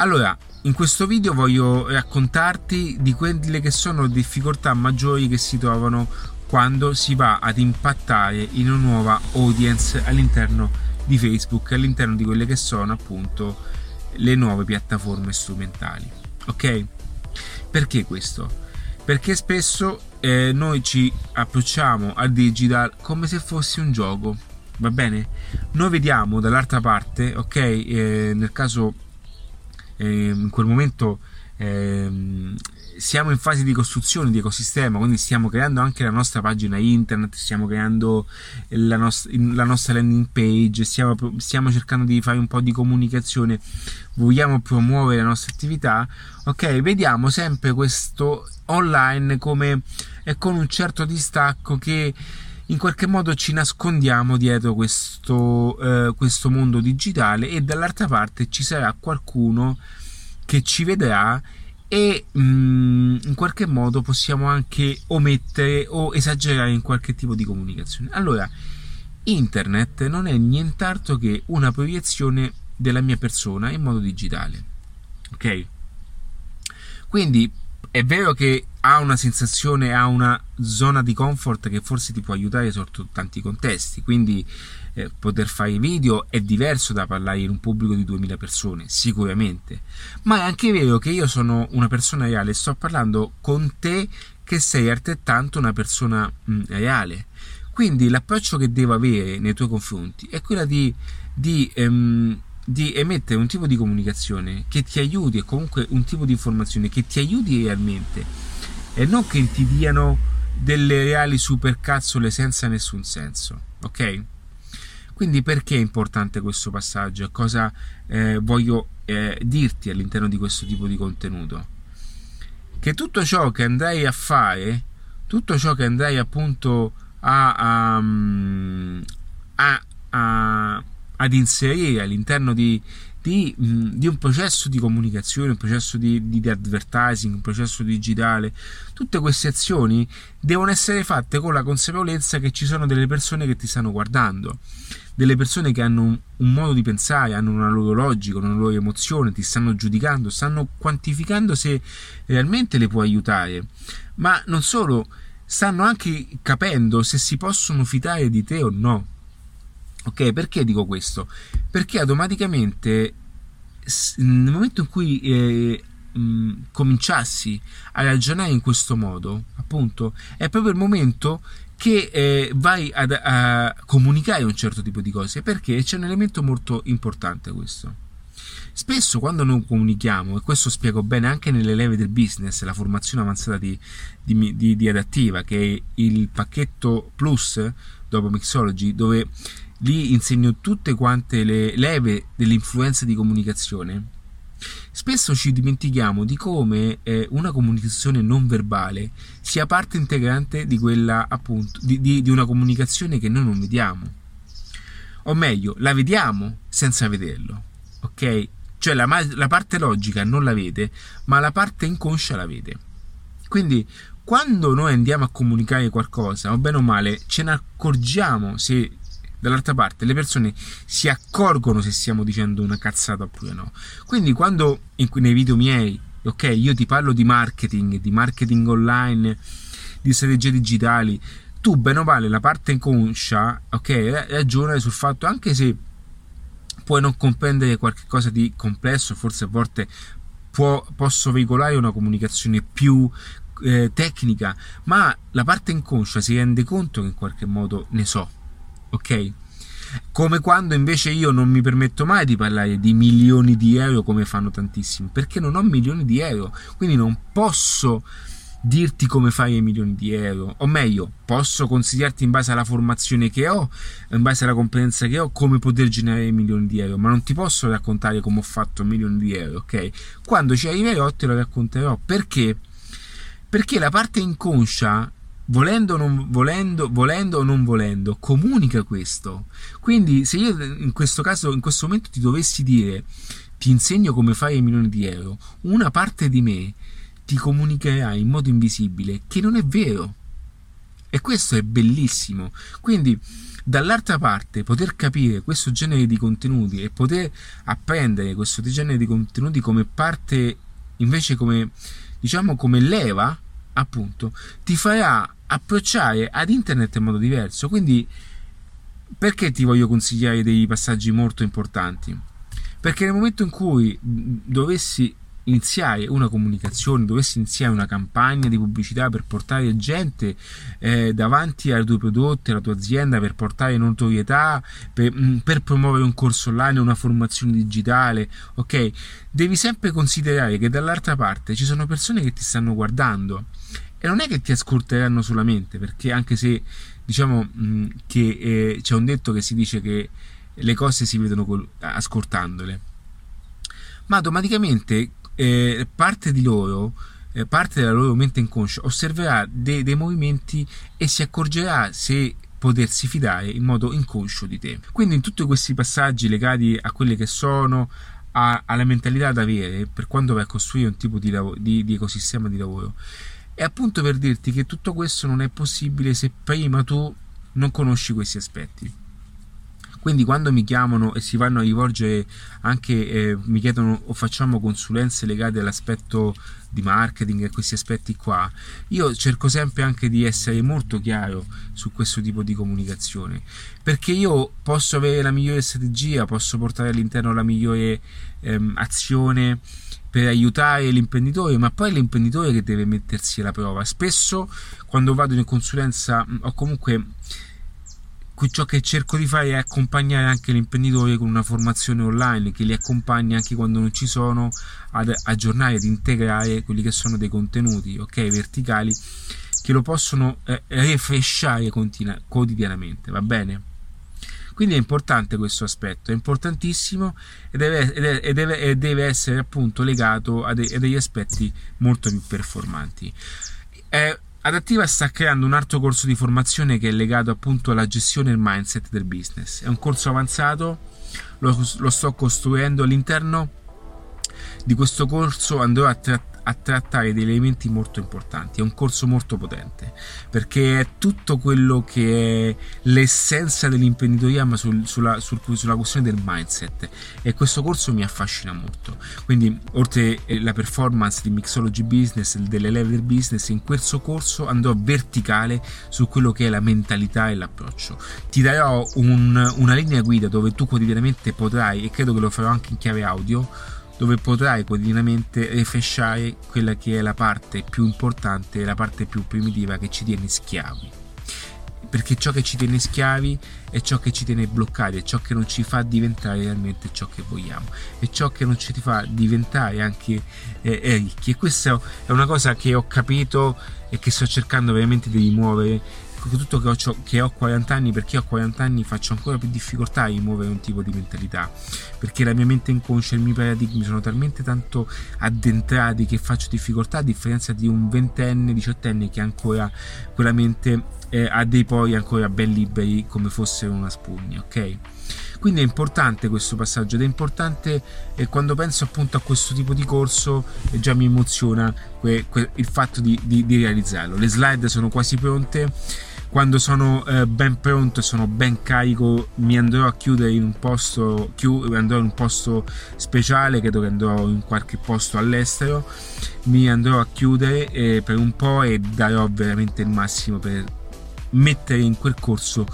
Allora, in questo video voglio raccontarti di quelle che sono le difficoltà maggiori che si trovano quando si va ad impattare in una nuova audience all'interno di Facebook, all'interno di quelle che sono appunto le nuove piattaforme strumentali. Ok? Perché questo? Perché spesso eh, noi ci approcciamo al digital come se fosse un gioco, va bene? Noi vediamo dall'altra parte, ok? Eh, nel caso in quel momento eh, siamo in fase di costruzione di ecosistema, quindi stiamo creando anche la nostra pagina internet, stiamo creando la, nost- la nostra landing page, stiamo, stiamo, cercando di fare un po' di comunicazione, vogliamo promuovere la nostra attività, ok? Vediamo sempre questo online come è con un certo distacco che in qualche modo ci nascondiamo dietro questo, eh, questo mondo digitale e dall'altra parte ci sarà qualcuno che ci vedrà e mh, mm, in qualche modo possiamo anche omettere o esagerare in qualche tipo di comunicazione. Allora, internet non è nient'altro che una proiezione della mia persona in modo digitale. Ok? Quindi è vero che ha una sensazione, ha una zona di comfort che forse ti può aiutare sotto tanti contesti, quindi eh, poter fare video è diverso da parlare in un pubblico di 2000 persone, sicuramente, ma è anche vero che io sono una persona reale, sto parlando con te che sei altrettanto una persona mh, mm, reale. Quindi l'approccio che devo avere nei tuoi confronti è quello di, di ehm, di emettere un tipo di comunicazione che ti aiuti e comunque un tipo di informazione che ti aiuti realmente e non che ti diano delle reali supercazzole senza nessun senso, ok? Quindi perché è importante questo passaggio e cosa eh, voglio eh, dirti all'interno di questo tipo di contenuto? Che tutto ciò che andrai a fare, tutto ciò che andrai appunto a, a, a, a ad inserire all'interno di, di, di, un processo di comunicazione, un processo di, di, advertising, un processo digitale. Tutte queste azioni devono essere fatte con la consapevolezza che ci sono delle persone che ti stanno guardando, delle persone che hanno un, un modo di pensare, hanno una loro logica, una loro emozione, ti stanno giudicando, stanno quantificando se realmente le puoi aiutare. Ma non solo, stanno anche capendo se si possono fidare di te o no Ok, perché dico questo? Perché automaticamente nel momento in cui eh, mh, cominciassi a ragionare in questo modo, appunto, è proprio il momento che eh, vai ad, a comunicare un certo tipo di cose, perché c'è un elemento molto importante questo. Spesso quando noi comunichiamo, e questo spiego bene anche nelle leve del business, la formazione avanzata di, di, di, di adattiva, che è il pacchetto plus dopo Mixology, dove lì insegno tutte quante le leve dell'influenza di comunicazione. Spesso ci dimentichiamo di come eh, una comunicazione non verbale sia parte integrante di quella appunto di, di, di una comunicazione che noi non vediamo. O meglio, la vediamo senza vederlo. Ok? Cioè la, la parte logica non la vede, ma la parte inconscia la vede. Quindi quando noi andiamo a comunicare qualcosa, o bene o male, ce ne accorgiamo se dall'altra parte le persone si accorgono se stiamo dicendo una cazzata oppure no. Quindi quando in, nei video miei, ok, io ti parlo di marketing, di marketing online, di strategie digitali, tu bene o male la parte inconscia, ok, ragiona sul fatto anche se puoi non comprendere qualcosa di complesso, forse a volte può, posso veicolare una comunicazione più eh, tecnica, ma la parte inconscia si rende conto che in qualche modo ne so ok? Come quando invece io non mi permetto mai di parlare di milioni di euro come fanno tantissimi, perché non ho milioni di euro, quindi non posso dirti come fare i milioni di euro, o meglio, posso consigliarti in base alla formazione che ho, in base alla competenza che ho, come poter generare milioni di euro, ma non ti posso raccontare come ho fatto milioni di euro, ok? Quando ci arriverò te lo racconterò, perché? Perché la parte inconscia volendo o non volendo, volendo o non volendo, comunica questo. Quindi, se io in questo caso, in questo momento ti dovessi dire ti insegno come fare i milioni di euro, una parte di me ti comunicherà in modo invisibile che non è vero. E questo è bellissimo. Quindi, dall'altra parte, poter capire questo genere di contenuti e poter apprendere questo genere di contenuti come parte, invece come, diciamo, come leva, appunto, ti farà approcciare ad internet in modo diverso. Quindi, perché ti voglio consigliare dei passaggi molto importanti? Perché nel momento in cui dovessi iniziare una comunicazione, dovessi iniziare una campagna di pubblicità per portare gente eh, davanti ai tuoi prodotti, alla tua azienda, per portare notorietà, per, mm, per, promuovere un corso online, una formazione digitale, ok? Devi sempre considerare che dall'altra parte ci sono persone che ti stanno guardando e non è che ti ascolteranno solamente, perché anche se diciamo mh, mm, che eh, c'è un detto che si dice che le cose si vedono col- ascoltandole ma automaticamente eh, parte di loro, eh, parte della loro mente inconscia, osserverà dei, dei movimenti e si accorgerà se potersi fidare in modo inconscio di te. Quindi in tutti questi passaggi legati a quelle che sono, a, alla mentalità da avere per quando vai a costruire un tipo di, lavoro, di, di ecosistema di lavoro, è appunto per dirti che tutto questo non è possibile se prima tu non conosci questi aspetti. Quindi quando mi chiamano e si vanno a rivolgere anche, eh, mi chiedono o facciamo consulenze legate all'aspetto di marketing e questi aspetti qua, io cerco sempre anche di essere molto chiaro su questo tipo di comunicazione, perché io posso avere la migliore strategia, posso portare all'interno la migliore ehm, azione per aiutare l'imprenditore, ma poi è l'imprenditore che deve mettersi alla prova. Spesso quando vado in consulenza o comunque ciò che cerco di fare è accompagnare anche l'imprenditore con una formazione online che li accompagni anche quando non ci sono ad aggiornare ed integrare quelli che sono dei contenuti ok verticali che lo possono eh, refreshare continu- quotidianamente va bene? Quindi è importante questo aspetto è importantissimo e deve, e deve, e deve essere appunto legato a, de- a, degli aspetti molto più performanti. Eh, Adattiva sta creando un altro corso di formazione che è legato appunto alla gestione e al mindset del business. È un corso avanzato, lo, lo sto costruendo all'interno di questo corso andrò a trattare a trattare degli elementi molto importanti. È un corso molto potente perché è tutto quello che è l'essenza dell'imprenditoria, ma sul, sulla, sul, sulla questione del mindset. E questo corso mi affascina molto. Quindi, oltre alla performance di Mixology Business, delle level business, in questo corso andrò verticale su quello che è la mentalità e l'approccio. Ti darò un, una linea guida dove tu quotidianamente potrai, e credo che lo farò anche in chiave audio, dove potrai quotidianamente refresciare quella che è la parte più importante, la parte più primitiva che ci tiene schiavi. Perché ciò che ci tiene schiavi è ciò che ci tiene bloccati, è ciò che non ci fa diventare realmente ciò che vogliamo, è ciò che non ci fa diventare anche eh, ricchi. E questa è una cosa che ho capito e che sto cercando veramente di rimuovere tutto che ho, che ho 40 anni, perché ho 40 anni faccio ancora più difficoltà a rimuovere un tipo di mentalità, perché la mia mente inconscia e i miei paradigmi sono talmente tanto addentrati che faccio difficoltà a differenza di un ventenne, diciottenne che ancora quella mente eh, ha dei pori ancora ben liberi come fossero una spugna, ok? Quindi è importante questo passaggio ed è importante e quando penso appunto a questo tipo di corso e già mi emoziona que, que, il fatto di, di, di realizzarlo. Le slide sono quasi pronte quando sono eh, ben pronto e sono ben carico mi andrò a chiudere in un posto chiu- andrò in un posto speciale credo che andrò in qualche posto all'estero mi andrò a chiudere eh, per un po' e darò veramente il massimo per mettere in quel corso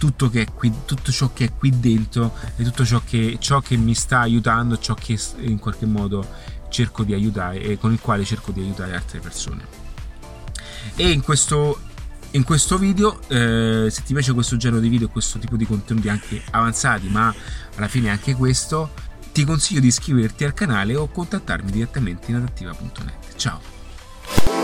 tutto, qui, tutto ciò che è qui dentro e tutto ciò che, ciò che mi sta aiutando ciò che in qualche modo cerco di aiutare e con il quale cerco di aiutare altre persone. E in questo in questo video eh, se ti piace questo genere di video e questo tipo di contenuti anche avanzati ma alla fine anche questo ti consiglio di iscriverti al canale o contattarmi direttamente in adattiva.net ciao